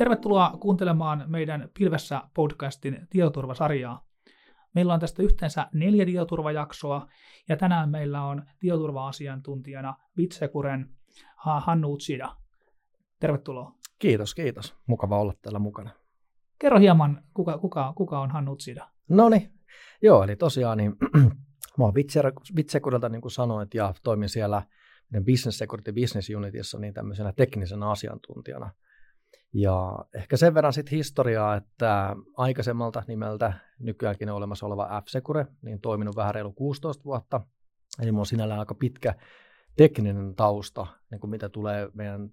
Tervetuloa kuuntelemaan meidän Pilvessä podcastin tietoturvasarjaa. Meillä on tästä yhteensä neljä tietoturvajaksoa, ja tänään meillä on tietoturva-asiantuntijana Bitsekuren Hannu Utsida. Tervetuloa. Kiitos, kiitos. Mukava olla täällä mukana. Kerro hieman, kuka, kuka, kuka on Hannu Utsida? No niin, joo, eli tosiaan niin, mä oon Bitsekurilta, niin kuin sanoit, ja toimin siellä Business Security Business Unitissa niin tämmöisenä teknisenä asiantuntijana – ja ehkä sen verran sitten historiaa, että aikaisemmalta nimeltä nykyäänkin on olemassa oleva F-Secure, niin toiminut vähän reilu 16 vuotta. Eli minulla on sinällään aika pitkä tekninen tausta, niin kuin mitä tulee meidän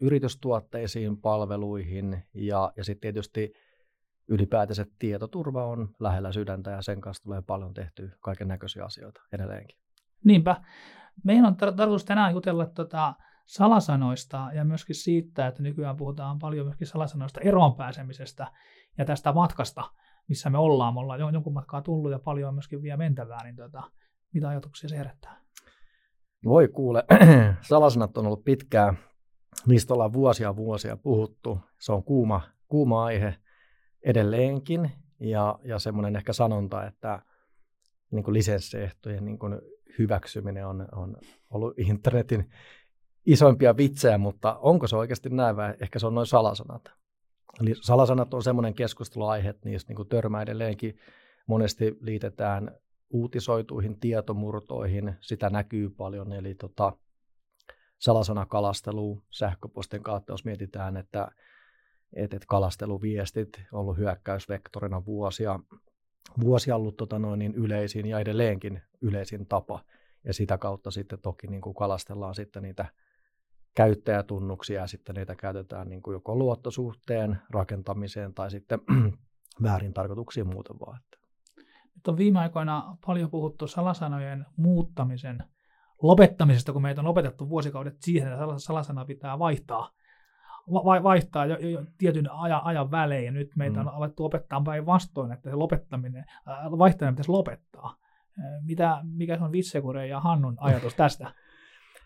yritystuotteisiin, palveluihin ja, ja sitten tietysti ylipäätänsä tietoturva on lähellä sydäntä ja sen kanssa tulee paljon tehtyä kaiken näköisiä asioita edelleenkin. Niinpä. Meidän on tar- tarkoitus tänään jutella tota, salasanoista ja myöskin siitä, että nykyään puhutaan paljon myöskin salasanoista eroon pääsemisestä ja tästä matkasta, missä me ollaan. Me ollaan jonkun matkaa tullut ja paljon myöskin vielä mentävää, niin tota, mitä ajatuksia se herättää? Voi kuule, salasanat on ollut pitkään, niistä ollaan vuosia vuosia puhuttu. Se on kuuma, kuuma aihe edelleenkin ja, ja semmoinen ehkä sanonta, että niin kuin lisenssiehtojen niin kuin hyväksyminen on, on ollut internetin isoimpia vitsejä, mutta onko se oikeasti näin vai ehkä se on noin salasanat? Eli salasanat on semmoinen keskusteluaihe, että niistä niin törmää edelleenkin monesti liitetään uutisoituihin tietomurtoihin, sitä näkyy paljon, eli tota, salasanakalastelu sähköpostin kautta, jos mietitään, että, että, että kalasteluviestit on ollut hyökkäysvektorina vuosia, vuosia ollut tota noin, niin yleisin ja edelleenkin yleisin tapa, ja sitä kautta sitten toki niin kuin kalastellaan sitten niitä käyttäjätunnuksia ja sitten niitä käytetään niin kuin joko luottosuhteen rakentamiseen tai sitten väärin tarkoituksiin muuten vaan. Nyt on viime aikoina paljon puhuttu salasanojen muuttamisen lopettamisesta, kun meitä on opetettu vuosikaudet siihen, että salasana pitää vaihtaa, va- vaihtaa jo, jo, tietyn ajan, ajan välein, ja nyt meitä mm. on alettu opettaa päinvastoin, että se lopettaminen, vaihtaminen pitäisi lopettaa. Mitä, mikä on Vitsekuren ja Hannun ajatus tästä?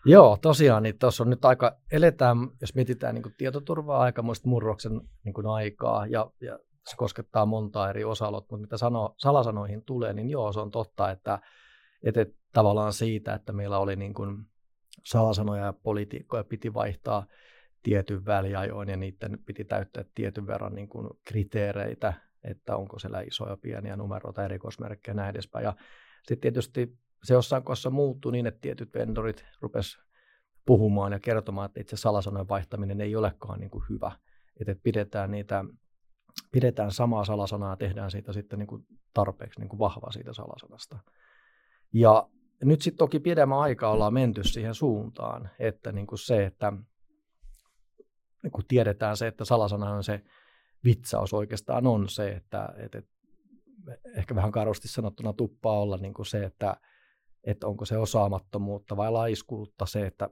Joo, tosiaan, niin tuossa on nyt aika, eletään, jos mietitään niin tietoturvaa aikamoista murroksen niin aikaa, ja, ja se koskettaa montaa eri osa mutta mitä sano, salasanoihin tulee, niin joo, se on totta, että, että tavallaan siitä, että meillä oli niin kuin salasanoja ja politiikkoja piti vaihtaa tietyn väliajoin, ja niiden piti täyttää tietyn verran niin kuin kriteereitä, että onko siellä isoja pieniä numeroita, erikoismerkkejä ja näin edespäin. Ja sitten tietysti se jossain kohdassa muuttui niin, että tietyt vendorit rupes puhumaan ja kertomaan, että itse salasanojen vaihtaminen ei olekaan niin kuin hyvä. Että pidetään niitä pidetään samaa salasanaa ja tehdään siitä sitten niin kuin tarpeeksi niin kuin vahvaa siitä salasanasta. Ja nyt sitten toki pidemmän aikaa ollaan menty siihen suuntaan, että niin kuin se, että niin kuin tiedetään se, että salasana on se vitsaus oikeastaan on se, että, että ehkä vähän karusti sanottuna tuppaa olla niin kuin se, että että onko se osaamattomuutta vai laiskuutta se, että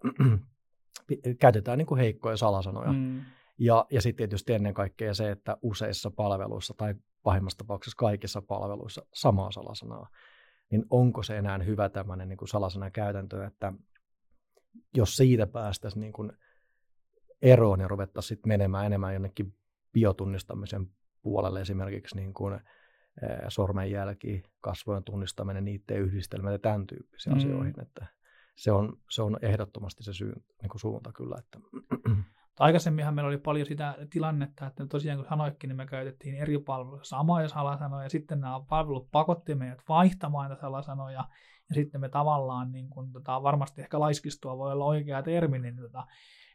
käytetään niin kuin heikkoja salasanoja. Mm. Ja, ja sitten tietysti ennen kaikkea se, että useissa palveluissa tai pahimmassa tapauksessa kaikissa palveluissa samaa salasanaa, niin onko se enää hyvä tämmöinen niin kuin salasanakäytäntö, että jos siitä päästäisiin niin kuin eroon ja ruvettaisiin menemään enemmän jonnekin biotunnistamisen puolelle esimerkiksi niin kuin sormenjälki, kasvojen tunnistaminen, niiden yhdistelmät ja tämän tyyppisiä mm. asioihin. Että se, on, se on ehdottomasti se syy, niin kuin suunta kyllä. Että. Aikaisemminhan meillä oli paljon sitä tilannetta, että tosiaan kun sanoitkin, niin me käytettiin eri palveluissa samoja salasanoja, ja sitten nämä palvelut pakotti meidät vaihtamaan näitä salasanoja, ja sitten me tavallaan, niin kun, tota, varmasti ehkä laiskistua voi olla oikea termi, niin tota,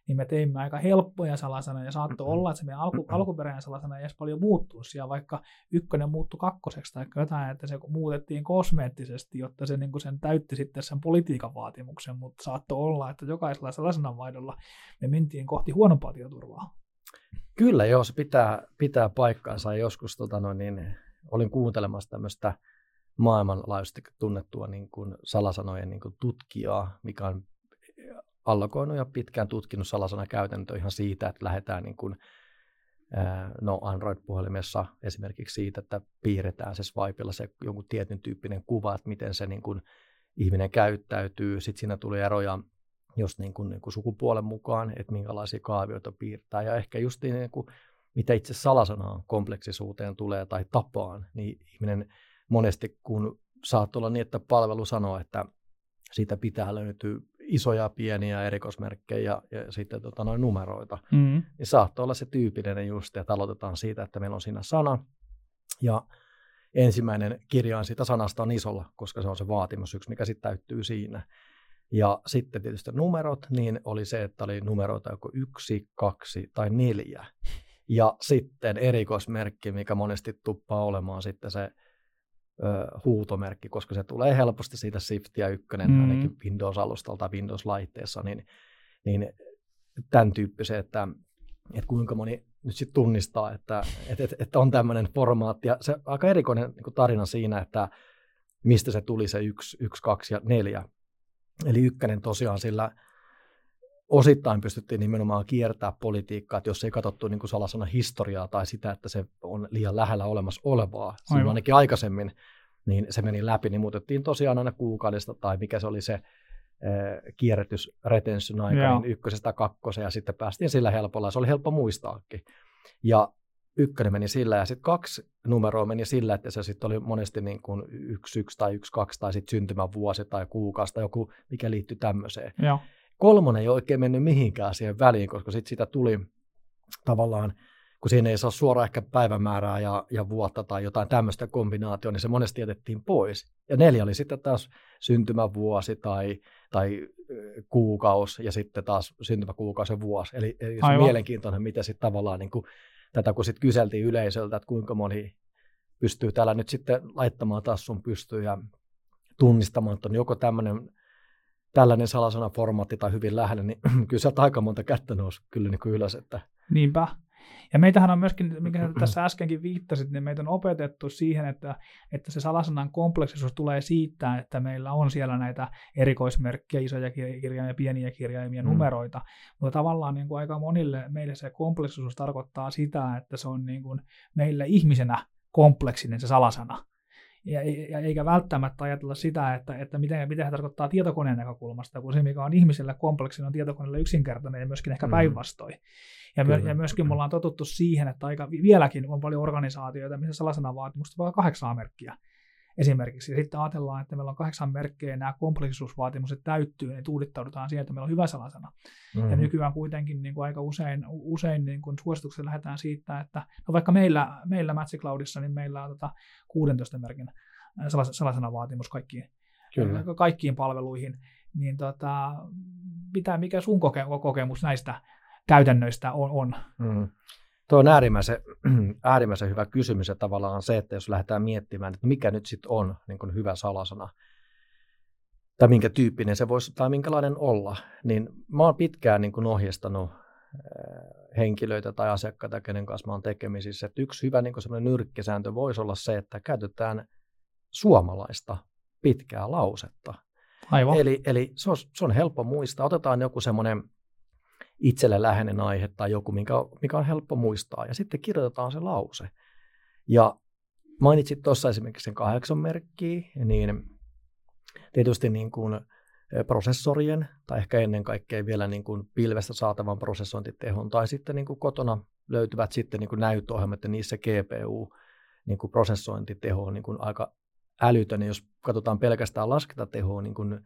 niin me teimme aika helppoja salasanoja. Saattoi olla, että se meidän alku, alkuperäinen salasana ei edes paljon muuttuisi, ja vaikka ykkönen muuttui kakkoseksi tai jotain, että se muutettiin kosmeettisesti, jotta se niin kuin sen täytti sitten sen politiikan vaatimuksen, mutta saattoi olla, että jokaisella salasananvaihdolla me mentiin kohti huonompaa tietoturvaa. Kyllä joo, se pitää, pitää paikkaansa. Joskus tota noin, niin, olin kuuntelemassa tämmöistä maailmanlaajuisesti tunnettua niin kuin salasanojen niin kuin tutkijaa, mikä on allokoinut ja pitkään tutkinut salasana käytäntö ihan siitä, että lähdetään niin kuin, no Android-puhelimessa esimerkiksi siitä, että piirretään se swipella se jonkun tietyn tyyppinen kuva, että miten se niin kuin ihminen käyttäytyy. Sitten siinä tuli eroja just niin kuin, niin kuin sukupuolen mukaan, että minkälaisia kaavioita piirtää. Ja ehkä just niin kuin, mitä itse salasanaan kompleksisuuteen tulee tai tapaan, niin ihminen monesti kun saat olla niin, että palvelu sanoo, että siitä pitää löytyä isoja, pieniä erikoismerkkejä ja sitten tota, noin numeroita, mm. niin saattoi olla se tyypillinen just, että aloitetaan siitä, että meillä on siinä sana, ja ensimmäinen kirjain siitä sanasta on isolla, koska se on se vaatimus yksi, mikä sitten täyttyy siinä. Ja sitten tietysti numerot, niin oli se, että oli numeroita joko yksi, kaksi tai neljä. Ja sitten erikoismerkki, mikä monesti tuppaa olemaan sitten se ö, huutomerkki, koska se tulee helposti siitä Shift ja ykkönen mm. ainakin Windows-alustalta Windows-laitteessa, niin, niin tämän tyyppisen, että, että kuinka moni nyt sitten tunnistaa, että, että, että, on tämmöinen formaatti. Ja se aika erikoinen niin tarina siinä, että mistä se tuli se yksi, yksi, kaksi ja neljä. Eli ykkönen tosiaan sillä osittain pystyttiin nimenomaan kiertää politiikkaa, että jos ei katsottu niin salasana historiaa tai sitä, että se on liian lähellä olemassa olevaa, silloin ainakin aikaisemmin, niin se meni läpi, niin muutettiin tosiaan aina kuukaudesta tai mikä se oli se kierrätys retention aika, niin ykkösestä kakkoseen ja sitten päästiin sillä helpolla. Se oli helppo muistaakin. Ja ykkönen meni sillä ja sitten kaksi numeroa meni sillä, että se sitten oli monesti niin kuin yksi, yksi tai yksi, kaksi tai sitten syntymävuosi tai kuukausi tai joku, mikä liittyi tämmöiseen. Joo. Kolmonen ei oikein mennyt mihinkään siihen väliin, koska sitten sitä tuli tavallaan, kun siinä ei saa suoraan ehkä päivämäärää ja, ja vuotta tai jotain tämmöistä kombinaatioa, niin se monesti jätettiin pois. Ja neljä oli sitten taas syntymävuosi tai, tai kuukausi ja sitten taas syntymäkuukausi ja vuosi. Eli, eli se on mielenkiintoinen, miten sitten tavallaan niin kuin, tätä kun sitten kyseltiin yleisöltä, että kuinka moni pystyy täällä nyt sitten laittamaan taas sun pystyyn ja tunnistamaan, että on joko tämmöinen tällainen salasanaformaatti tai hyvin lähellä, niin kyllä sieltä aika monta kättä nousi kyllä niin kuin ylös. Että... Niinpä. Ja meitähän on myöskin, mikä tässä äskenkin viittasit, niin meitä on opetettu siihen, että, että se salasanan kompleksisuus tulee siitä, että meillä on siellä näitä erikoismerkkejä, isoja kirjaimia, pieniä kirjaimia, mm. numeroita, mutta tavallaan niin kuin aika monille meille se kompleksisuus tarkoittaa sitä, että se on niin kuin meille ihmisenä kompleksinen se salasana ja, ja eikä välttämättä ajatella sitä, että, että miten, miten se tarkoittaa tietokoneen näkökulmasta, kun se, mikä on ihmiselle kompleksinen, on tietokoneelle yksinkertainen ja myöskin ehkä mm. päinvastoin. Ja, my, ja myöskin me ollaan totuttu siihen, että aika vieläkin on paljon organisaatioita, missä salasanavaatimukset voi olla kahdeksan merkkiä esimerkiksi. Ja sitten ajatellaan, että meillä on kahdeksan merkkejä, nämä kompleksisuusvaatimukset täyttyy, niin tuudittaudutaan siihen, että meillä on hyvä salasana. Mm-hmm. Ja nykyään kuitenkin niin kuin aika usein, usein niin kuin suositukset lähdetään siitä, että no vaikka meillä, meillä Magic Cloudissa, niin meillä on tota 16 merkin salasanavaatimus kaikkiin, Kyllä. kaikkiin palveluihin, niin tota, mitä, mikä sun koke- kokemus näistä käytännöistä on? on? Mm. Tuo on äärimmäisen, äärimmäisen hyvä kysymys ja tavallaan se, että jos lähdetään miettimään, että mikä nyt sitten on niin kuin hyvä salasana, tai minkä tyyppinen se voisi, tai minkälainen olla, niin mä oon pitkään niin kuin ohjeistanut henkilöitä tai asiakkaita, kenen kanssa mä oon tekemisissä. Että yksi hyvä niin semmoinen nyrkkisääntö voisi olla se, että käytetään suomalaista pitkää lausetta. Aivan. Eli, eli se, on, se on helppo muistaa. Otetaan joku semmoinen itselle läheinen aihe tai joku, mikä mikä on helppo muistaa. Ja sitten kirjoitetaan se lause. Ja mainitsit tuossa esimerkiksi sen kahdeksan merkkiä, niin tietysti niin kuin prosessorien tai ehkä ennen kaikkea vielä niin kuin pilvestä saatavan prosessointitehon tai sitten niin kuin kotona löytyvät sitten niin kuin näyttöohjelmat ja niissä GPU niin kuin prosessointiteho on niin kuin aika älytön. Jos katsotaan pelkästään laskentatehoa niin kuin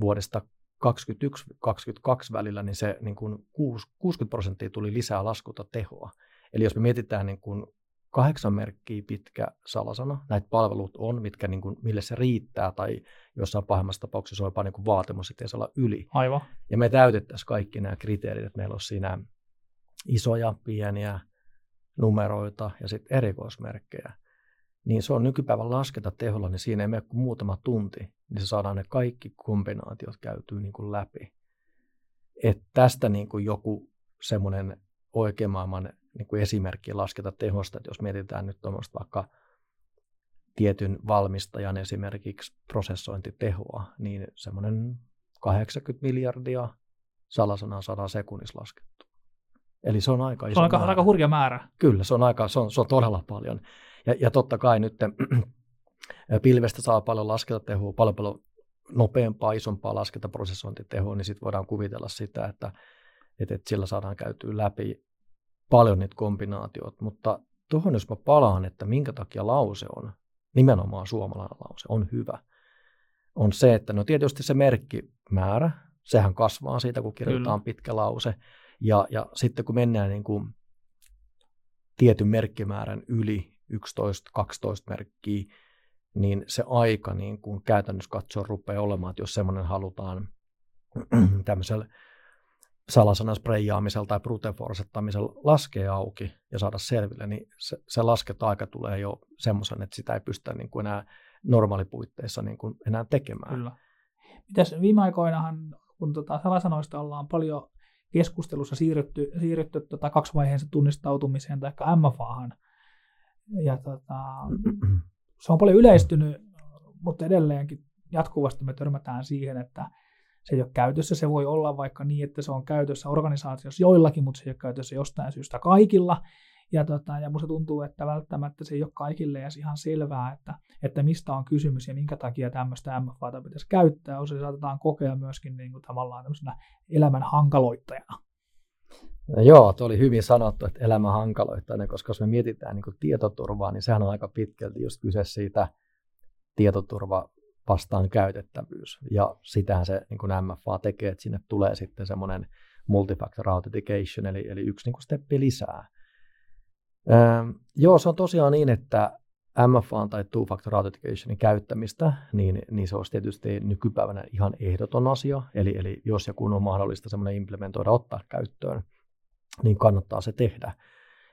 vuodesta 2021-2022 välillä, niin se niin kuin 60 prosenttia tuli lisää laskuta tehoa. Eli jos me mietitään niin kuin kahdeksan merkkiä pitkä salasana, näitä palvelut on, mitkä niin kuin, mille se riittää, tai jossain pahimmassa tapauksessa on jopa niin kuin vaatimus, että ei saa olla yli. Aivan. Ja me täytettäisiin kaikki nämä kriteerit, että meillä on siinä isoja, pieniä numeroita ja sitten erikoismerkkejä niin se on nykypäivän lasketa teholla, niin siinä ei mene kuin muutama tunti, niin se saadaan ne kaikki kombinaatiot käytyy niin kuin läpi. Et tästä niin kuin joku semmoinen oikein maailman niin kuin esimerkki lasketa tehosta, että jos mietitään nyt tuommoista vaikka tietyn valmistajan esimerkiksi prosessointitehoa, niin semmoinen 80 miljardia salasanaa saadaan sekunnissa laskettu. Eli se on aika iso Se on aika, aika hurja määrä. Kyllä, se on, aika, se on, se on todella paljon. Ja, ja totta kai nyt pilvestä saa paljon laskentatehoa, paljon paljon nopeampaa, isompaa laskentaprosessointitehoa, niin sitten voidaan kuvitella sitä, että, että, että sillä saadaan käytyä läpi paljon niitä kombinaatioita. Mutta tuohon jos mä palaan, että minkä takia lause on, nimenomaan suomalainen lause, on hyvä, on se, että no tietysti se merkkimäärä, sehän kasvaa siitä, kun kirjoitetaan Kyllä. pitkä lause. Ja, ja sitten kun mennään niin kuin tietyn merkkimäärän yli 11-12 merkkiä, niin se aika niin kuin käytännössä katsoen rupeaa olemaan, että jos semmoinen halutaan tämmöisellä salasanan spreijaamisella tai bruteforsettamisella laskea auki ja saada selville, niin se, se lasketa-aika tulee jo semmoisen, että sitä ei pystytä niin kuin enää normaalipuitteissa niin kuin enää tekemään. Kyllä. Mitäs viime aikoinahan, kun tota salasanoista ollaan paljon keskustelussa siirrytty, siirrytty tota kaksivaiheisen tunnistautumiseen tai MFAhan, ja tota, se on paljon yleistynyt, mutta edelleenkin jatkuvasti me törmätään siihen, että se ei ole käytössä. Se voi olla vaikka niin, että se on käytössä organisaatiossa joillakin, mutta se ei ole käytössä jostain syystä kaikilla. Ja, tota, ja musta tuntuu, että välttämättä se ei ole kaikille edes ihan selvää, että, että mistä on kysymys ja minkä takia tämmöistä MFAta pitäisi käyttää. Osa saatetaan kokea myöskin niin kuin tavallaan elämän hankaloittajana. No joo, tuo oli hyvin sanottu, että elämä hankaloittajana, koska jos me mietitään niin tietoturvaa, niin sehän on aika pitkälti just kyse siitä tietoturva vastaan käytettävyys. Ja sitähän se niin kuin MFA tekee, että sinne tulee sitten semmoinen multifactor authentication, eli, eli yksi niin kuin steppi lisää. Öö, joo, se on tosiaan niin, että MFA tai two-factor authenticationin käyttämistä, niin, niin se olisi tietysti nykypäivänä ihan ehdoton asia. Eli, eli jos ja kun on mahdollista semmoinen implementoida, ottaa käyttöön, niin kannattaa se tehdä.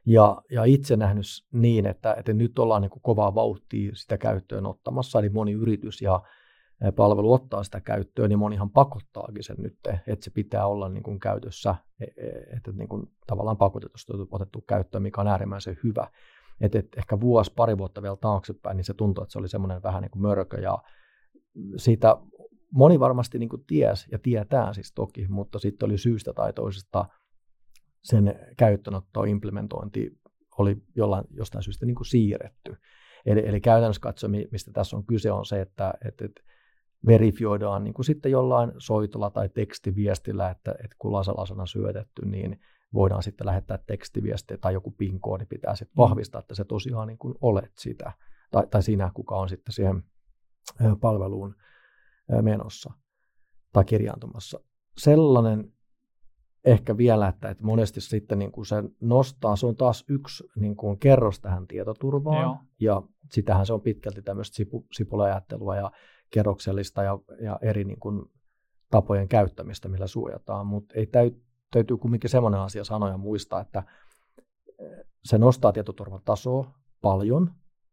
Ja, ja itse nähnyt niin, että, että nyt ollaan niin kovaa vauhtia sitä käyttöön ottamassa, eli moni yritys ja palvelu ottaa sitä käyttöön, niin monihan pakottaakin sen nyt, että se pitää olla niin kuin käytössä, e, e, että niin kuin tavallaan pakotetusti otettu käyttöön, mikä on äärimmäisen hyvä. Että, että ehkä vuosi, pari vuotta vielä taaksepäin, niin se tuntui, että se oli semmoinen vähän niin kuin mörkö, ja siitä moni varmasti niin kuin ties ja tietää siis toki, mutta sitten oli syystä tai toisesta sen käyttöönotto, implementointi oli jollain, jostain syystä niin kuin siirretty. Eli, eli käytännössä katsoen, mistä tässä on kyse, on se, että, että, että verifioidaan niin kuin sitten jollain soitolla tai tekstiviestillä, että, että kun lasalasana syötetty, niin voidaan sitten lähettää tekstiviestiä tai joku PIN-koodi pitää sitten mm. vahvistaa, että se tosiaan niin kuin olet sitä, tai, tai sinä, kuka on sitten siihen palveluun menossa tai kirjaantumassa. Sellainen ehkä vielä, että, että monesti sitten niin kuin se nostaa, se on taas yksi niin kuin kerros tähän tietoturvaan, Joo. ja sitähän se on pitkälti tämmöistä sipu, sipulajattelua ja kerroksellista ja, ja eri niin kuin tapojen käyttämistä, millä suojataan, mutta ei täy, täytyy kumminkin semmoinen asia sanoa ja muistaa, että eh, se nostaa tietoturvan tasoa paljon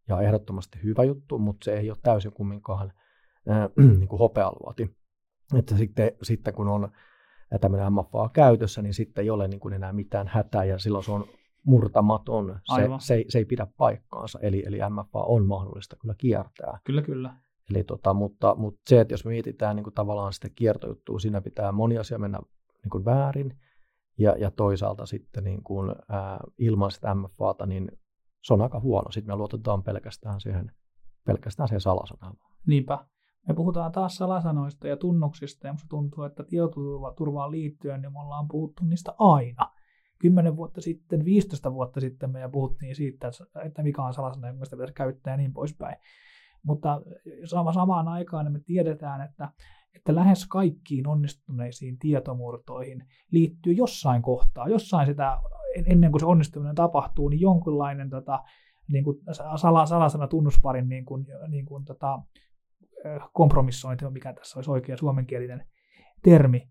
ja ehdottomasti hyvä juttu, mutta se ei ole täysin kumminkaan äh, niin kuin hopealuoti. Että sitten, sitten kun on tämmöinen MFA käytössä, niin sitten ei ole niin kuin enää mitään hätää ja silloin se on murtamaton. Se, se, se ei pidä paikkaansa, eli, eli MFA on mahdollista kyllä kiertää. Kyllä, kyllä. Eli tota, mutta, mutta se, että jos mietitään niin kuin tavallaan sitä kiertojuttua, siinä pitää moni asia mennä niin kuin väärin, ja, ja toisaalta sitten niin kuin, ää, ilman sitä MFAta, niin se on aika huono. Sitten me luotetaan pelkästään siihen, pelkästään siihen salasanaan. Niinpä. Me puhutaan taas salasanoista ja tunnuksista, ja minusta tuntuu, että tietoturvaan liittyen niin me ollaan puhuttu niistä aina. Kymmenen vuotta sitten, 15 vuotta sitten me puhuttiin siitä, että mikä on salasana, jonka sitä pitäisi käyttää ja niin poispäin. Mutta samaan aikaan me tiedetään, että, että lähes kaikkiin onnistuneisiin tietomurtoihin liittyy jossain kohtaa, jossain sitä, ennen kuin se onnistuminen tapahtuu, niin jonkinlainen tota, niin kuin salasana tunnusparin niin kuin, niin kuin, tota, kompromissointi, mikä tässä olisi oikea suomenkielinen termi.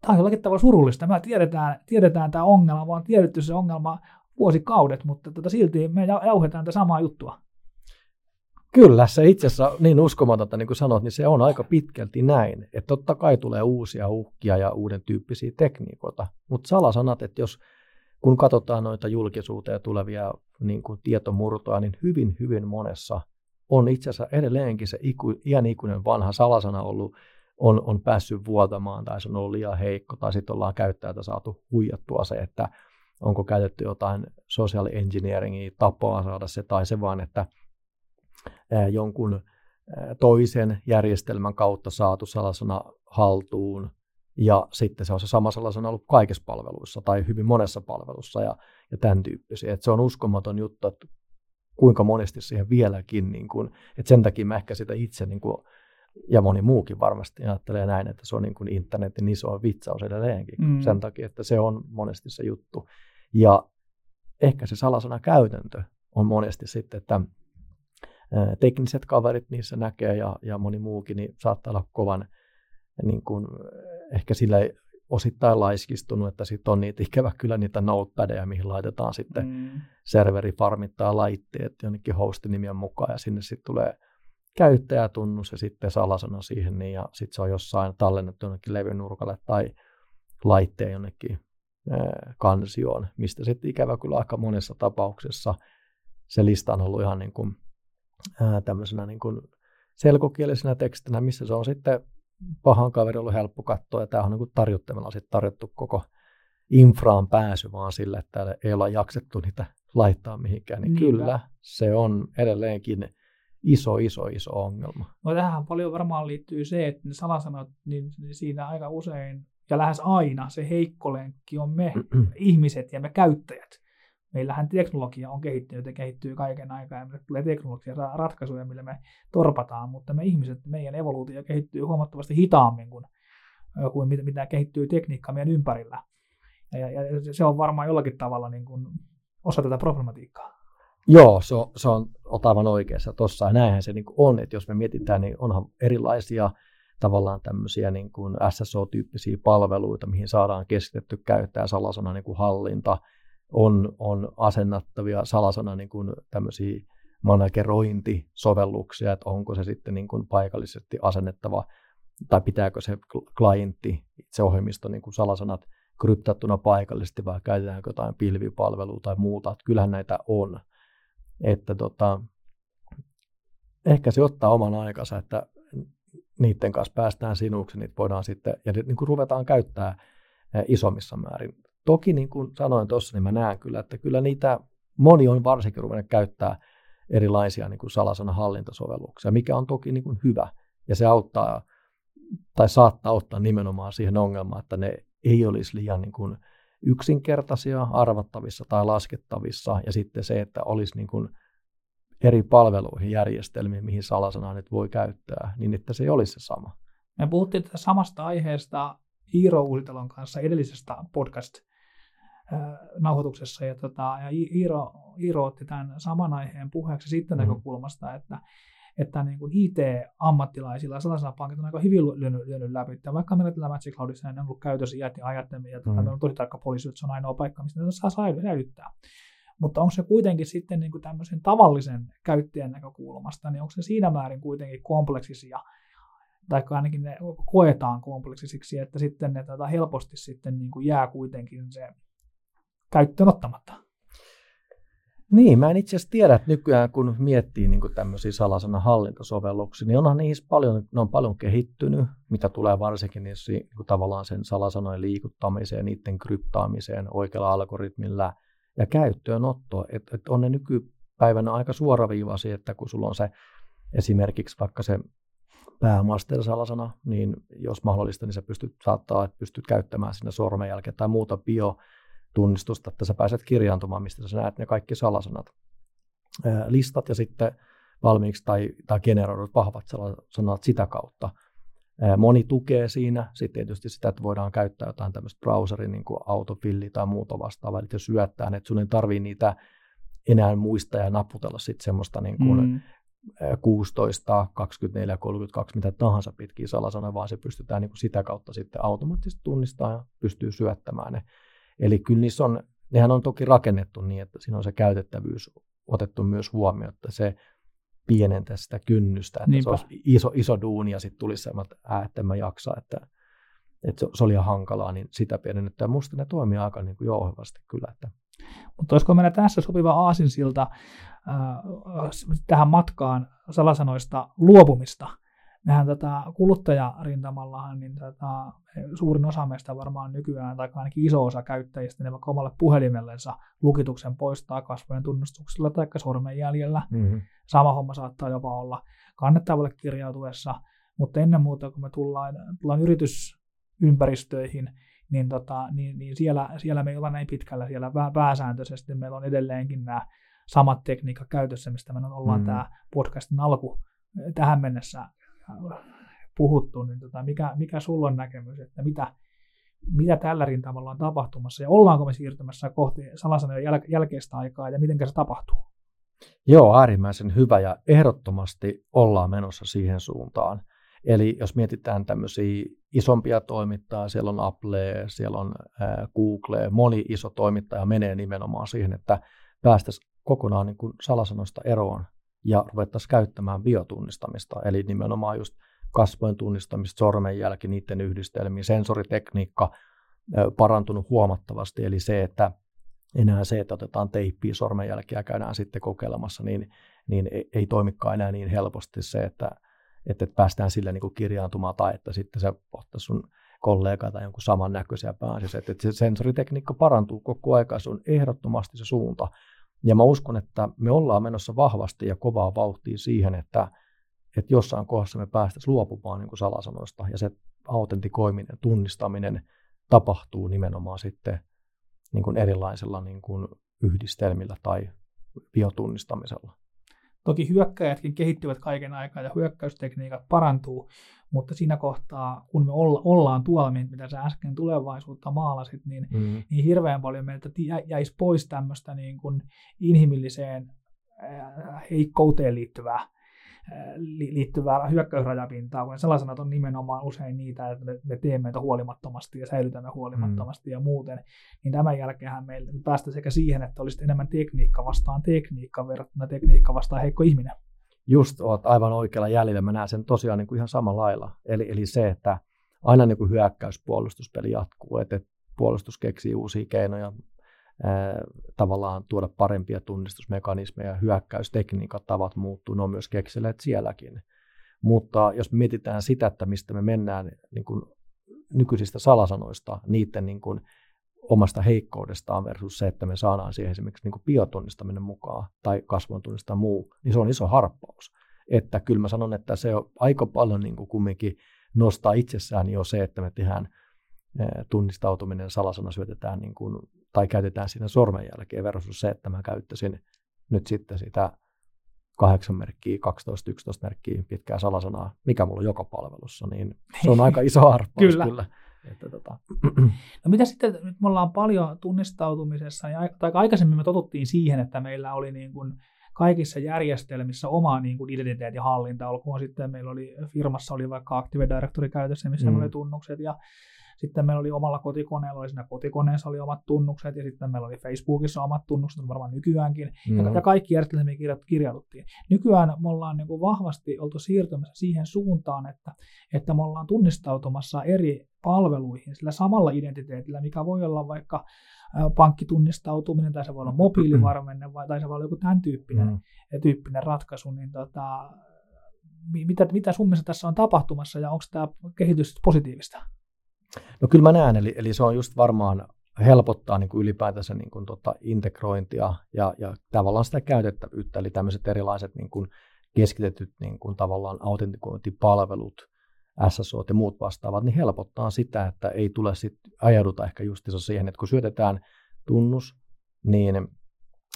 Tämä on jollakin tavalla surullista. Me tiedetään, tiedetään tämä ongelma, vaan tiedetty se ongelma vuosikaudet, mutta tota silti me jauhetaan tätä samaa juttua. Kyllä, se itse asiassa niin uskomatonta, niin kuin sanot, niin se on aika pitkälti näin. Että totta kai tulee uusia uhkia ja uuden tyyppisiä tekniikoita, mutta salasanat, että jos kun katsotaan noita julkisuuteen tulevia niin kuin tietomurtoja, niin hyvin, hyvin monessa on itse asiassa edelleenkin se iku, iän ikuinen vanha salasana ollut, on, on päässyt vuotamaan tai se on ollut liian heikko tai sitten ollaan käyttäjältä saatu huijattua se, että onko käytetty jotain social engineeringia tapaa saada se tai se vaan, että jonkun toisen järjestelmän kautta saatu salasana haltuun, ja sitten se on se sama salasana ollut kaikissa palveluissa tai hyvin monessa palvelussa ja, ja tämän tyyppisiä. Et se on uskomaton juttu, että kuinka monesti siihen vieläkin, niin kuin, että sen takia mä ehkä sitä itse niin kuin, ja moni muukin varmasti ajattelee näin, että se on niin kuin internetin iso vitsaus edelleenkin, mm. sen takia, että se on monesti se juttu. Ja ehkä se salasana käytäntö on monesti sitten, että tekniset kaverit niissä näkee ja, ja moni muukin, niin saattaa olla kovan niin kuin, ehkä sillä osittain laiskistunut, että sitten on niitä ikävä kyllä niitä notepadeja, mihin laitetaan sitten mm. serveri farmittaa laitteet jonnekin hostinimien mukaan ja sinne sitten tulee käyttäjätunnus ja sitten salasana siihen niin, ja sitten se on jossain tallennettu jonnekin levynurkalle tai laitteen jonnekin kansioon, mistä sitten ikävä kyllä aika monessa tapauksessa se lista on ollut ihan niin kuin, ää, tämmöisenä niin kuin selkokielisenä tekstinä, missä se on sitten pahan kaveri ollut helppo katsoa, ja tämä on niin tarjottamalla sitten tarjottu koko infraan pääsy vaan sillä, että ei olla jaksettu niitä laittaa mihinkään, niin Niinpä. kyllä se on edelleenkin iso, iso, iso ongelma. No tähän paljon varmaan liittyy se, että ne salasanat, niin siinä aika usein ja lähes aina se heikko lenkki on me ihmiset ja me käyttäjät meillähän teknologia on kehittynyt ja kehittyy kaiken aikaa ja tulee teknologia ratkaisuja, millä me torpataan, mutta me ihmiset, meidän evoluutio kehittyy huomattavasti hitaammin kuin, kuin mitä, mitä kehittyy tekniikka meidän ympärillä. Ja, ja, se on varmaan jollakin tavalla niin kuin osa tätä problematiikkaa. Joo, se on, se on aivan oikeassa tuossa. Näinhän se niin on, että jos me mietitään, niin onhan erilaisia tavallaan tämmöisiä niin kuin SSO-tyyppisiä palveluita, mihin saadaan keskitetty käyttää salasana niin kuin hallinta, on, on asennattavia salasana niin kuin tämmöisiä managerointisovelluksia, että onko se sitten niin kuin paikallisesti asennettava tai pitääkö se klientti, se ohjelmisto niin kuin salasanat kryptattuna paikallisesti vai käytetäänkö jotain pilvipalvelua tai muuta. Että kyllähän näitä on. Että tota, ehkä se ottaa oman aikansa, että niiden kanssa päästään sinuksi, niitä voidaan sitten, ja niin kuin ruvetaan käyttää isommissa määrin. Toki niin kuin sanoin tuossa, niin mä näen kyllä, että kyllä niitä moni on varsinkin ruvennut käyttää erilaisia niin kuin salasanahallintasovelluksia, mikä on toki niin kuin hyvä. Ja se auttaa tai saattaa ottaa nimenomaan siihen ongelmaan, että ne ei olisi liian niin kuin yksinkertaisia, arvattavissa tai laskettavissa. Ja sitten se, että olisi niin kuin eri palveluihin, järjestelmiin, mihin salasanaa nyt voi käyttää, niin että se olisi se sama. Me puhuttiin tästä samasta aiheesta Iiro Uusitalon kanssa edellisestä podcast nauhoituksessa. Ja, tota, ja Iiro, Iiro otti tämän saman aiheen puheeksi sitten mm-hmm. näkökulmasta, että, että niin kuin IT-ammattilaisilla sellaisilla pankit on aika hyvin lyönyt, lyönyt läpi. Ja vaikka meillä tällä Magic Cloudissa on ollut käytössä iät ja ajat, ja tota, mm-hmm. meillä on tosi tarkka poliisi, että se on ainoa paikka, mistä ne saa säilyttää. Mutta onko se kuitenkin sitten niin kuin tämmöisen tavallisen käyttäjän näkökulmasta, niin onko se siinä määrin kuitenkin kompleksisia, tai ainakin ne koetaan kompleksisiksi, että sitten ne tätä helposti sitten niin kuin jää kuitenkin se käyttöön ottamatta. Niin, mä en itse asiassa tiedä, että nykyään kun miettii niin tämmöisiä salasana hallintasovelluksia, niin onhan niissä paljon, ne on paljon kehittynyt, mitä tulee varsinkin niissä, niin kuin tavallaan sen salasanojen liikuttamiseen, niiden kryptaamiseen oikealla algoritmilla ja käyttöönotto. Että et on ne nykypäivänä aika suoraviivaisia, että kun sulla on se esimerkiksi vaikka se päämaster-salasana, niin jos mahdollista, niin sä pystyt saattaa, että pystyt käyttämään sinne sormenjälkeä tai muuta bio tunnistusta, että sä pääset kirjaantumaan, mistä sä näet ne kaikki salasanat. Listat ja sitten valmiiksi tai, tai generoidut vahvat sanat sitä kautta. Moni tukee siinä. Sitten tietysti sitä, että voidaan käyttää jotain tämmöistä browserin niin kuin autofilli tai muuta vastaavaa, eli syöttää, että sun ei tarvii niitä enää muistaa ja naputella sitten semmoista niin kuin mm. 16, 24, 32, mitä tahansa pitkiä salasanoja, vaan se pystytään niin kuin sitä kautta sitten automaattisesti tunnistamaan ja pystyy syöttämään ne. Eli kyllä niissä on, nehän on toki rakennettu niin, että siinä on se käytettävyys otettu myös huomioon, että se pienentää sitä kynnystä, että Niinpä. se olisi iso, iso duuni ja sitten tulisi semmoinen, että, että en mä jaksa, että, että se, se oli ihan hankalaa, niin sitä pienennetään. Musta ne toimii aika niin kuin jouhevasti kyllä. Että. Mutta olisiko meillä tässä sopiva aasinsilta äh, tähän matkaan salasanoista luopumista – mehän tätä kuluttajarintamallahan, niin tätä, suurin osa meistä varmaan nykyään, tai ainakin iso osa käyttäjistä, ne vaikka omalle puhelimellensa lukituksen poistaa kasvojen tunnistuksella tai sormenjäljellä. Mm-hmm. Sama homma saattaa jopa olla kannettavalle kirjautuessa, mutta ennen muuta kun me tullaan, tullaan yritysympäristöihin, niin, tota, niin, niin siellä, siellä me ei olla näin pitkällä, siellä pääsääntöisesti meillä on edelleenkin nämä samat tekniikat käytössä, mistä me ollaan mm. tämä podcastin alku tähän mennessä puhuttu, niin tota, mikä, mikä sulla on näkemys, että mitä, mitä tällä rintamalla on tapahtumassa ja ollaanko me siirtymässä kohti salasanojen jäl- jälkeistä aikaa ja miten se tapahtuu? Joo, äärimmäisen hyvä ja ehdottomasti ollaan menossa siihen suuntaan. Eli jos mietitään tämmöisiä isompia toimittajia, siellä on Apple, siellä on Google, moni iso toimittaja menee nimenomaan siihen, että päästäisiin kokonaan niin kuin salasanoista eroon ja ruvettaisiin käyttämään biotunnistamista, eli nimenomaan just kasvojen tunnistamista, sormenjälki, niiden yhdistelmiä, sensoritekniikka parantunut huomattavasti, eli se, että enää se, että otetaan teippiä sormenjälkiä käydään sitten kokeilemassa, niin, niin ei, toimikaan enää niin helposti se, että, että päästään sille niin kuin kirjaantumaan tai että sitten se ottaisi sun kollega tai jonkun samannäköisiä. Että, että se sensoritekniikka parantuu koko ajan, se on ehdottomasti se suunta. Ja mä uskon, että me ollaan menossa vahvasti ja kovaa vauhtia siihen, että, että jossain kohdassa me päästäisiin luopumaan niin salasanoista ja se autentikoiminen, tunnistaminen tapahtuu nimenomaan sitten niin kuin erilaisilla niin kuin yhdistelmillä tai biotunnistamisella. Toki hyökkäjätkin kehittyvät kaiken aikaa ja hyökkäystekniikat parantuu, mutta siinä kohtaa, kun me olla, ollaan tuolla, mitä sä äsken tulevaisuutta maalasit, niin, mm. niin hirveän paljon meiltä jäisi pois tämmöistä niin kuin inhimilliseen heikkouteen liittyvää liittyvää hyökkäysrajapintaa, kun sellaisenat on nimenomaan usein niitä, että me, me teemme meitä huolimattomasti ja säilytämme huolimattomasti mm. ja muuten, niin tämän jälkeen meillä päästä sekä siihen, että olisi enemmän tekniikka vastaan tekniikka verrattuna tekniikka vastaan heikko ihminen. Just olet aivan oikealla jäljellä, mä näen sen tosiaan niin kuin ihan samalla lailla. Eli, eli se, että aina niin kuin hyökkäyspuolustuspeli jatkuu, että puolustus keksii uusia keinoja tavallaan tuoda parempia tunnistusmekanismeja, hyökkäystekniikat, tavat muuttuu, ne on myös kekseleet sielläkin. Mutta jos mietitään sitä, että mistä me mennään niin kuin nykyisistä salasanoista, niiden niin kuin omasta heikkoudestaan versus se, että me saadaan siihen esimerkiksi niin biotunnistaminen mukaan tai kasvon tunnistaa muu, niin se on iso harppaus. Että kyllä mä sanon, että se on aika paljon niin kuin kumminkin nostaa itsessään jo se, että me tehdään tunnistautuminen salasana syötetään niin kuin tai käytetään siinä sormenjälkeen versus se, että mä käyttäisin nyt sitten sitä 8 merkkiä, 12, 11 merkkiä pitkää salasanaa, mikä mulla on joka palvelussa, niin se on aika iso harppaus kyllä. kyllä. Että tota. No mitä sitten, nyt me ollaan paljon tunnistautumisessa, ja, tai aikaisemmin me totuttiin siihen, että meillä oli niin kuin kaikissa järjestelmissä oma niin kuin identiteetin hallinta, olkoon sitten meillä oli firmassa oli vaikka Active Directory käytössä, missä mm. oli tunnukset, ja sitten meillä oli omalla kotikoneella, oli siinä kotikoneessa oli omat tunnukset, ja sitten meillä oli Facebookissa omat tunnukset, varmaan nykyäänkin, mm-hmm. ja, ja kaikki järjestelmiä kirjoitettiin. Nykyään me ollaan niin kuin vahvasti oltu siirtymässä siihen suuntaan, että, että me ollaan tunnistautumassa eri palveluihin sillä samalla identiteetillä, mikä voi olla vaikka pankkitunnistautuminen, tai se voi olla mobiilivarmenne, vai, tai se voi olla joku tämän tyyppinen, mm. tyyppinen ratkaisu, niin tota, mitä, mitä sun mielestä tässä on tapahtumassa, ja onko tämä kehitys positiivista? No kyllä mä näen, eli, eli se on just varmaan helpottaa niin kuin ylipäätänsä niin kuin tota integrointia ja, ja tavallaan sitä käytettävyyttä, eli tämmöiset erilaiset niin kuin keskitetyt niin kuin tavallaan autentikointipalvelut, SSO ja muut vastaavat, niin helpottaa sitä, että ei tule sitten ajauduta ehkä justissa siihen, että kun syötetään tunnus, niin,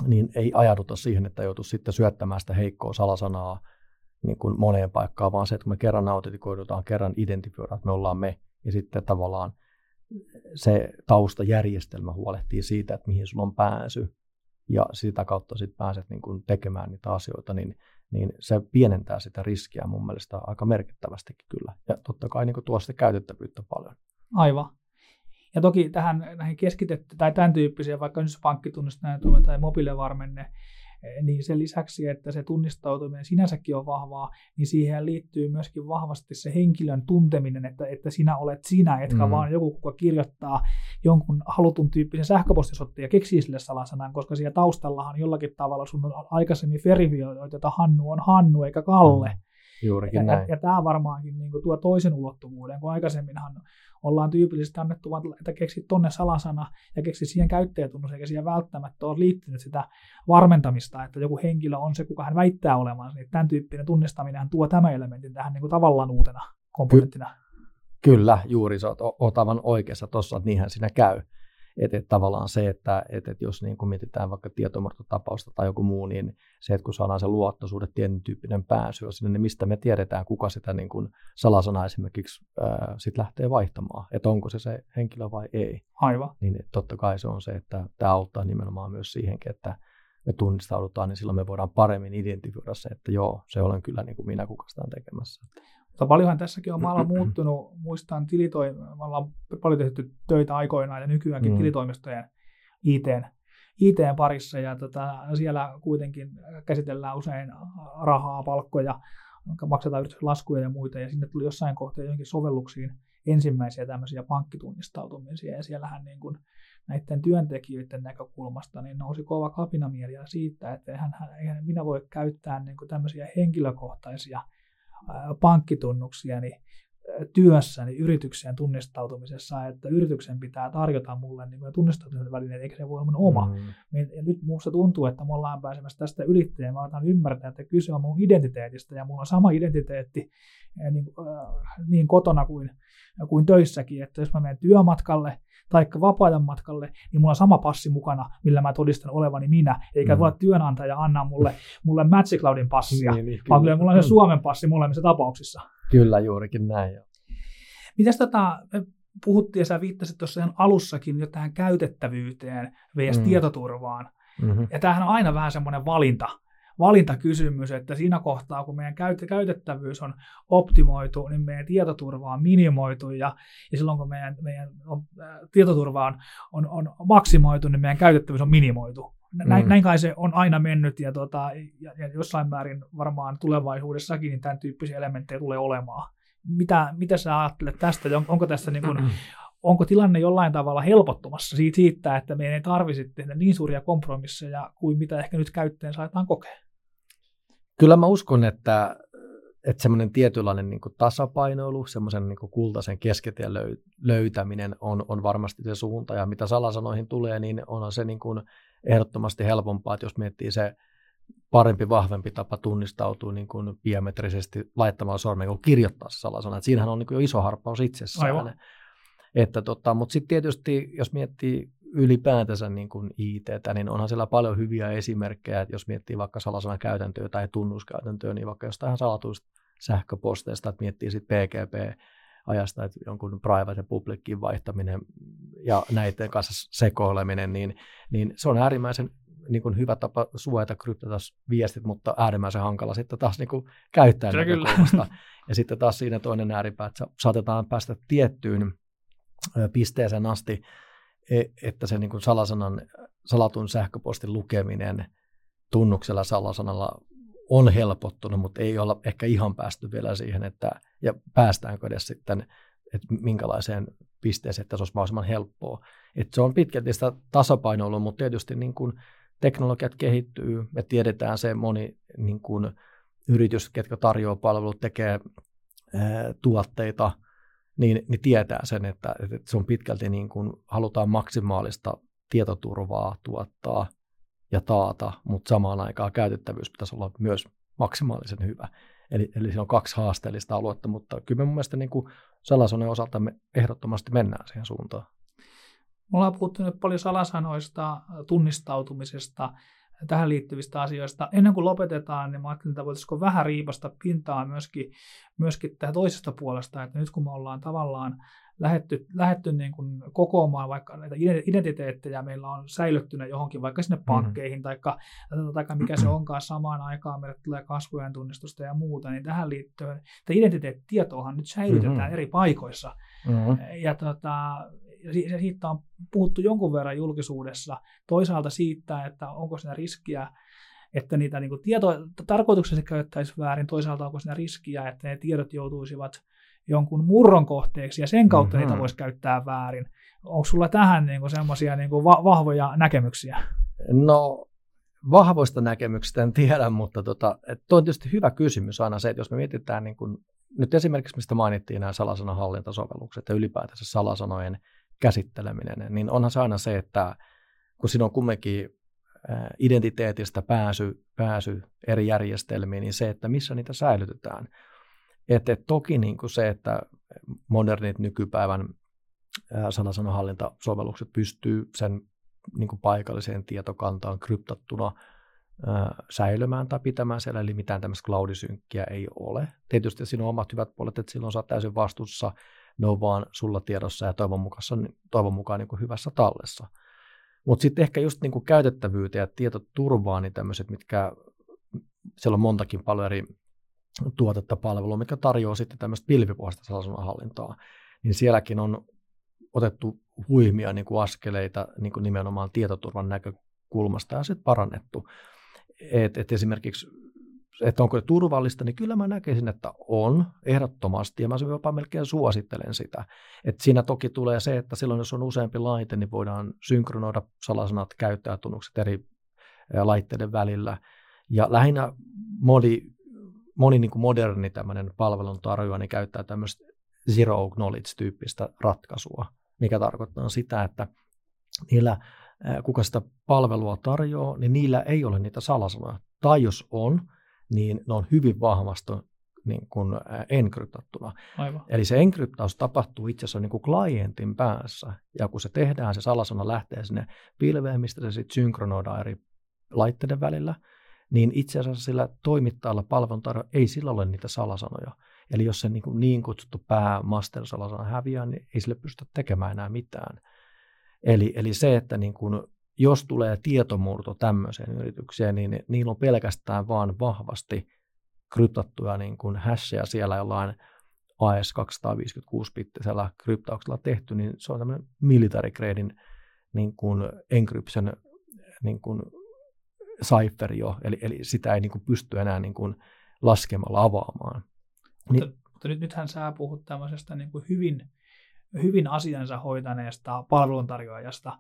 niin ei ajauduta siihen, että joutuu sitten syöttämään sitä heikkoa salasanaa niin kuin moneen paikkaan, vaan se, että kun me kerran autentikoidutaan, kerran identifioidaan, että me ollaan me, ja sitten tavallaan se taustajärjestelmä huolehtii siitä, että mihin sulla on pääsy ja sitä kautta sitten pääset niin kun tekemään niitä asioita, niin, niin se pienentää sitä riskiä mun mielestä aika merkittävästikin kyllä. Ja totta kai niin tuo sitä käytettävyyttä paljon. Aivan. Ja toki tähän näihin keskitetty tai tämän tyyppisiä, vaikka nyt pankkitunnistaminen tai mobiilivarmenne, niin sen lisäksi, että se tunnistautuminen sinänsäkin on vahvaa, niin siihen liittyy myöskin vahvasti se henkilön tunteminen, että, että sinä olet sinä, etkä mm. vaan joku, kuka kirjoittaa jonkun halutun tyyppisen sähköpostisotti ja keksii sille salasanan, koska siellä taustallahan jollakin tavalla sun on aikaisemmin verifioitu, että Hannu on Hannu eikä Kalle. Mm. Juurikin ja, näin. Ja, ja tämä varmaankin niin kuin tuo toisen ulottuvuuden, kun aikaisemminhan ollaan tyypillisesti annettu, että keksi tonne salasana ja keksi siihen käyttäjätunnus, eikä siihen välttämättä ole liittynyt sitä varmentamista, että joku henkilö on se, kuka hän väittää olevansa. Niin tämän tyyppinen tunnistaminen tuo tämä elementin tähän niin kuin tavallaan uutena komponenttina. Kyllä, juuri sä oot, oot aivan oikeassa tuossa, että niinhän siinä käy. Että et tavallaan se, että et, et jos niin kun mietitään vaikka tietomurtotapausta tai joku muu, niin se, että kun saadaan se luottosuhde, tietyn tyyppinen pääsy sinne, niin mistä me tiedetään, kuka sitä niin kun salasana esimerkiksi ää, sit lähtee vaihtamaan, että onko se se henkilö vai ei. Aivan. Niin totta kai se on se, että tämä auttaa nimenomaan myös siihenkin, että me tunnistaudutaan, niin silloin me voidaan paremmin identifioida se, että joo, se olen kyllä niin kuin minä, kuka sitä on tekemässä. Mutta paljonhan tässäkin on maailma muuttunut. Muistan, tilitoi, me ollaan paljon tehty töitä aikoinaan ja nykyäänkin mm. tilitoimistojen IT, ITn parissa ja tota, siellä kuitenkin käsitellään usein rahaa, palkkoja, maksetaan laskuja ja muita ja sinne tuli jossain kohtaa johonkin sovelluksiin ensimmäisiä tämmöisiä pankkitunnistautumisia ja siellähän niin kuin näiden työntekijöiden näkökulmasta niin nousi kova kapinamieli siitä, että eihän, eihän minä voi käyttää niin kuin tämmöisiä henkilökohtaisia pankkitunnuksiani työssäni yrityksen tunnistautumisessa, että yrityksen pitää tarjota mulle niin tunnistautumisen välineet, eikä se voi olla mun oma. Mm. Ja nyt minusta tuntuu, että me ollaan pääsemässä tästä ylittäjään. Mä aletaan ymmärtää, että kyse on mun identiteetistä ja mulla on sama identiteetti niin, niin kotona kuin, kuin töissäkin, että jos mä menen työmatkalle tai vapaa-ajan matkalle, niin mulla on sama passi mukana, millä mä todistan olevani minä, eikä mm. voi työnantaja anna mulle, mulle Magic Cloudin passia, niin, niin, vaan kyllä mulla on se Suomen passi molemmissa tapauksissa. Kyllä, juurikin näin. Jo. Mitäs tota, puhuttiin ja sä viittasit tuossa ihan alussakin jo tähän käytettävyyteen vs. Mm. tietoturvaan. Mm-hmm. Ja tämähän on aina vähän semmoinen valinta, valintakysymys, että siinä kohtaa, kun meidän käytettävyys on optimoitu, niin meidän tietoturva on minimoitu, ja, ja silloin kun meidän, meidän on, ä, tietoturva on, on, on maksimoitu, niin meidän käytettävyys on minimoitu. Näin, mm. näin kai se on aina mennyt, ja, tota, ja, ja jossain määrin varmaan tulevaisuudessakin niin tämän tyyppisiä elementtejä tulee olemaan. Mitä, mitä sä ajattelet tästä? Onko tässä niin kuin, onko tilanne jollain tavalla helpottumassa siitä, että meidän ei tarvitsisi tehdä niin suuria kompromisseja kuin mitä ehkä nyt käyttäjän saetaan kokea? Kyllä mä uskon, että, että semmoinen tietynlainen niin kuin tasapainoilu, semmoisen niin kuin kultaisen keskitien löytäminen on, on varmasti se suunta. Ja mitä salasanoihin tulee, niin on se niin kuin ehdottomasti helpompaa, että jos miettii se parempi, vahvempi tapa tunnistautua niin kuin biometrisesti laittamaan sormen kuin kirjoittaa salasana. Että siinähän on niin kuin jo iso harppaus itsessään. Aivan. Että tota, mutta sitten tietysti, jos miettii ylipäätänsä niin kuin IT, niin onhan siellä paljon hyviä esimerkkejä, että jos miettii vaikka salasana käytäntöä tai tunnuskäytäntöä, niin vaikka jostain salatuista sähköposteista, että miettii sitten PGP, ajasta, että jonkun private ja publicin vaihtaminen ja näiden kanssa sekoileminen, niin, niin se on äärimmäisen niin kuin hyvä tapa suojata kryptata viestit, mutta äärimmäisen hankala sitten taas niin kuin käyttäjän näkökulmasta. Ja sitten taas siinä toinen ääripää, että saatetaan päästä tiettyyn pisteeseen asti, että se niin kuin salasanan, salatun sähköpostin lukeminen tunnuksella salasanalla on helpottunut, mutta ei olla ehkä ihan päästy vielä siihen, että ja päästäänkö edes sitten, että minkälaiseen pisteeseen, että se olisi mahdollisimman helppoa. Että se on pitkälti sitä tasapainoilua, mutta tietysti niin kuin teknologiat kehittyy, me tiedetään se moni niin kuin yritys, ketkä tarjoaa palvelut, tekee ää, tuotteita, niin, niin tietää sen, että, että se on pitkälti niin kuin halutaan maksimaalista tietoturvaa tuottaa ja taata, mutta samaan aikaan käytettävyys pitäisi olla myös maksimaalisen hyvä. Eli, eli siinä on kaksi haasteellista aluetta, mutta kyllä me mun mielestä niin salaisuuden osalta me ehdottomasti mennään siihen suuntaan. Me ollaan puhuttu nyt paljon salasanoista, tunnistautumisesta, tähän liittyvistä asioista. Ennen kuin lopetetaan, niin mä ajattelin, että voitaisiinko vähän riipasta pintaa myöskin, myöskin tähän toisesta puolesta, että nyt kun me ollaan tavallaan lähetty, lähetty niin kuin kokoamaan vaikka näitä identiteettejä, meillä on säilyttynä johonkin vaikka sinne mm-hmm. pankkeihin, mm. tai, mikä se onkaan samaan aikaan, meille tulee kasvojen tunnistusta ja muuta, niin tähän liittyen, että identiteettitietoahan nyt säilytetään mm-hmm. eri paikoissa. Mm-hmm. Ja tota, siitä on puhuttu jonkun verran julkisuudessa. Toisaalta siitä, että onko siinä riskiä, että niitä niin tieto, tarkoituksessa käyttäisi väärin, toisaalta onko siinä riskiä, että ne tiedot joutuisivat jonkun murron kohteeksi ja sen kautta mm-hmm. niitä voisi käyttää väärin. Onko sulla tähän niin semmoisia niin va- vahvoja näkemyksiä? No vahvoista näkemyksistä en tiedä, mutta tota, tuo on tietysti hyvä kysymys aina se, että jos me mietitään niin kun, nyt esimerkiksi, mistä mainittiin nämä salasanahallintosovellukset ja ylipäätänsä salasanojen käsitteleminen, niin onhan se aina se, että kun siinä on kumminkin identiteetistä pääsy, pääsy eri järjestelmiin, niin se, että missä niitä säilytetään. Että et toki niin kuin se, että modernit nykypäivän sanasanohallintasovellukset pystyy sen niin kuin paikalliseen tietokantaan kryptattuna säilymään tai pitämään siellä, eli mitään tämmöistä cloudisynkkiä ei ole. Tietysti siinä on omat hyvät puolet, että silloin oot täysin vastuussa, ne on vaan sulla tiedossa ja toivon mukaan, toivon mukaan niin kuin hyvässä tallessa. Mutta sitten ehkä just niin kuin käytettävyyteen ja tietoturvaa, niin tämmöiset, mitkä, siellä on montakin paljon eri tuotetta palvelua, mikä tarjoaa sitten tämmöistä pilvipohjaista salasunnan niin sielläkin on otettu huimia niin kuin askeleita niin kuin nimenomaan tietoturvan näkökulmasta ja sitten parannettu. Et, et esimerkiksi, että onko se turvallista, niin kyllä mä näkisin, että on ehdottomasti, ja mä jopa melkein suosittelen sitä. Et siinä toki tulee se, että silloin jos on useampi laite, niin voidaan synkronoida salasanat, käyttäjätunnukset eri laitteiden välillä. Ja lähinnä moni, moni niin kuin moderni tämmöinen palveluntarjoaja niin käyttää tämmöistä zero knowledge-tyyppistä ratkaisua, mikä tarkoittaa sitä, että niillä, kuka sitä palvelua tarjoaa, niin niillä ei ole niitä salasanoja. Tai jos on, niin ne on hyvin vahvasti niin kuin enkryptattuna. Aivan. Eli se enkryptaus tapahtuu itse asiassa niin kuin klientin päässä, ja kun se tehdään, se salasana lähtee sinne pilveen, mistä se sitten synkronoidaan eri laitteiden välillä, niin itse asiassa sillä toimittajalla palveluntarjoajalla ei sillä ole niitä salasanoja. Eli jos se niin, kuin niin kutsuttu pää master-salasana häviää, niin ei sille pystytä tekemään enää mitään. Eli, eli se, että niin kuin, jos tulee tietomurto tämmöiseen yritykseen, niin niillä on pelkästään vaan vahvasti kryptattuja niin kuin hasheja siellä jollain AS 256-bittisellä kryptauksella tehty, niin se on tämmöinen military gradein niin kuin encryption niin kuin cipher jo, eli, eli sitä ei niin kuin pysty enää niin kuin laskemalla avaamaan. Mutta, niin, mutta nyt, nythän sä puhut tämmöisestä niin kuin hyvin, hyvin asiansa hoitaneesta palveluntarjoajasta.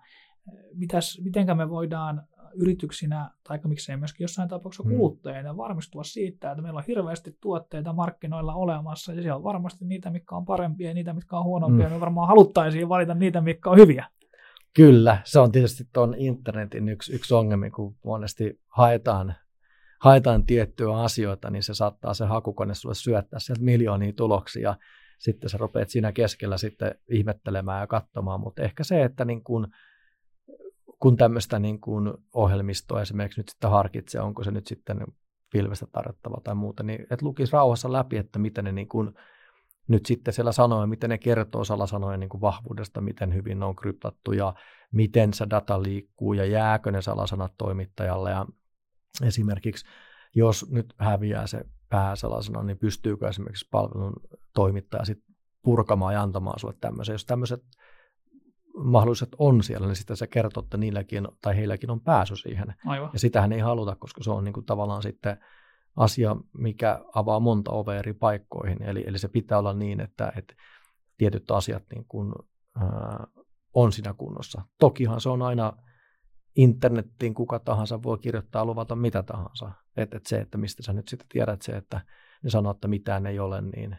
Mitäs, mitenkä me voidaan yrityksinä, tai miksei myöskin jossain tapauksessa hmm. kuluttajina, varmistua siitä, että meillä on hirveästi tuotteita markkinoilla olemassa, ja siellä on varmasti niitä, mitkä on parempia ja niitä, mitkä on huonompia, hmm. me varmaan haluttaisiin valita niitä, mitkä on hyviä. Kyllä, se on tietysti tuon internetin yksi, yksi ongelma, kun monesti haetaan haetaan tiettyjä asioita, niin se saattaa se hakukone sulle syöttää sieltä miljoonia tuloksia. Sitten sä rupeat siinä keskellä sitten ihmettelemään ja katsomaan, mutta ehkä se, että niin kun, kun tämmöistä niin kun ohjelmistoa esimerkiksi nyt sitten harkitsee, onko se nyt sitten pilvestä tarjottava tai muuta, niin että lukisi rauhassa läpi, että miten ne niin kun, nyt sitten siellä sanoja, miten ne kertoo salasanojen niin kuin vahvuudesta, miten hyvin ne on kryptattu ja miten se data liikkuu ja jääkö ne salasanat toimittajalle ja Esimerkiksi jos nyt häviää se pääsalasana, niin pystyykö esimerkiksi palvelun toimittaja sit purkamaan ja antamaan sinulle tämmöisen. Jos tämmöiset mahdolliset on siellä, niin sitten se kertoo, että niilläkin tai heilläkin on pääsy siihen. Aivan. Ja sitähän ei haluta, koska se on niin kuin tavallaan sitten asia, mikä avaa monta ovea eri paikkoihin. Eli, eli se pitää olla niin, että, että tietyt asiat niin kuin, ää, on siinä kunnossa. Tokihan se on aina internettiin kuka tahansa voi kirjoittaa luvata mitä tahansa. Että et se, että mistä sä nyt sitten tiedät se, että ne sanoo, että mitään ei ole, niin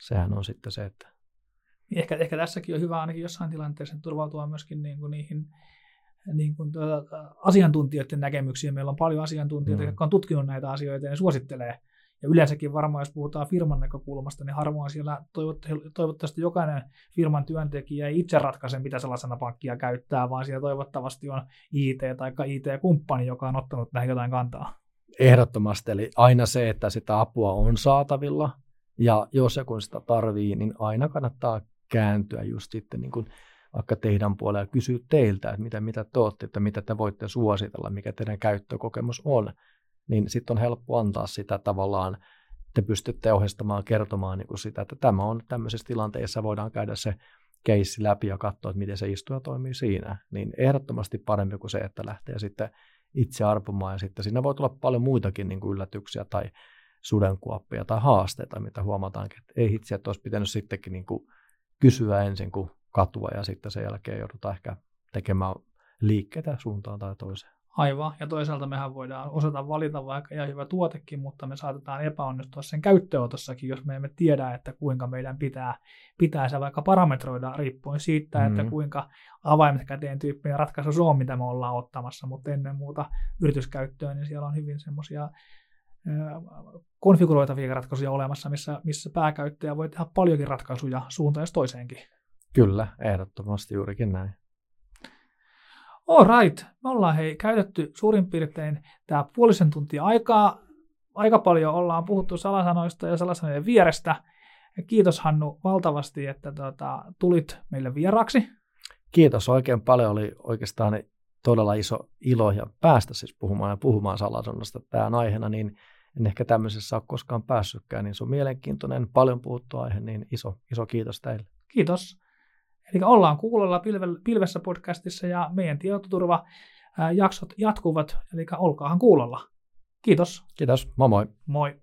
sehän on sitten se, että... Ehkä, ehkä tässäkin on hyvä ainakin jossain tilanteessa turvautua myöskin niin kuin niihin niin kuin tuota, asiantuntijoiden näkemyksiin. Meillä on paljon asiantuntijoita, mm. jotka on tutkinut näitä asioita ja suosittelee ja yleensäkin varmaan, jos puhutaan firman näkökulmasta, niin harvoin siellä toivottavasti jokainen firman työntekijä ei itse ratkaise, mitä sellaisena pankkia käyttää, vaan siellä toivottavasti on IT tai IT-kumppani, joka on ottanut näihin jotain kantaa. Ehdottomasti, eli aina se, että sitä apua on saatavilla, ja jos ja kun sitä tarvii, niin aina kannattaa kääntyä just sitten niin kuin vaikka teidän puolella ja kysyä teiltä, että mitä, mitä te olette, että mitä te voitte suositella, mikä teidän käyttökokemus on niin sitten on helppo antaa sitä tavallaan, te pystytte ohjeistamaan kertomaan niin kuin sitä, että tämä on tämmöisessä tilanteessa, voidaan käydä se keissi läpi ja katsoa, että miten se istuja toimii siinä, niin ehdottomasti parempi kuin se, että lähtee sitten itse arpumaan ja sitten siinä voi tulla paljon muitakin niin kuin yllätyksiä tai sudenkuoppia tai haasteita, mitä huomataankin, että ei itse, että olisi pitänyt sittenkin niin kuin kysyä ensin kuin katua ja sitten sen jälkeen joudutaan ehkä tekemään liikkeitä suuntaan tai toiseen. Aivan, ja toisaalta mehän voidaan osata valita vaikka ihan hyvä tuotekin, mutta me saatetaan epäonnistua sen käyttöönotossakin, jos me emme tiedä, että kuinka meidän pitää, pitää se vaikka parametroida riippuen siitä, mm-hmm. että kuinka avaimet käteen tyyppinen ratkaisu se on, mitä me ollaan ottamassa, mutta ennen muuta yrityskäyttöön, niin siellä on hyvin semmoisia konfiguroitavia ratkaisuja olemassa, missä, missä pääkäyttäjä voi tehdä paljonkin ratkaisuja suuntaan jos toiseenkin. Kyllä, ehdottomasti juurikin näin. All right, me ollaan hei käytetty suurin piirtein tämä puolisen tuntia aikaa. Aika paljon ollaan puhuttu salasanoista ja salasanojen vierestä. Ja kiitos Hannu valtavasti, että tuota, tulit meille vieraksi. Kiitos oikein paljon. Oli oikeastaan todella iso ilo ja päästä siis puhumaan ja puhumaan salasanoista tämän aiheena, niin en ehkä tämmöisessä ole koskaan päässytkään, niin se on mielenkiintoinen, paljon puhuttu aihe, niin iso, iso kiitos teille. Kiitos. Eli ollaan kuulolla pilvessä podcastissa ja meidän tietoturva jaksot jatkuvat, eli olkaahan kuulolla. Kiitos. Kiitos, moi moi. Moi.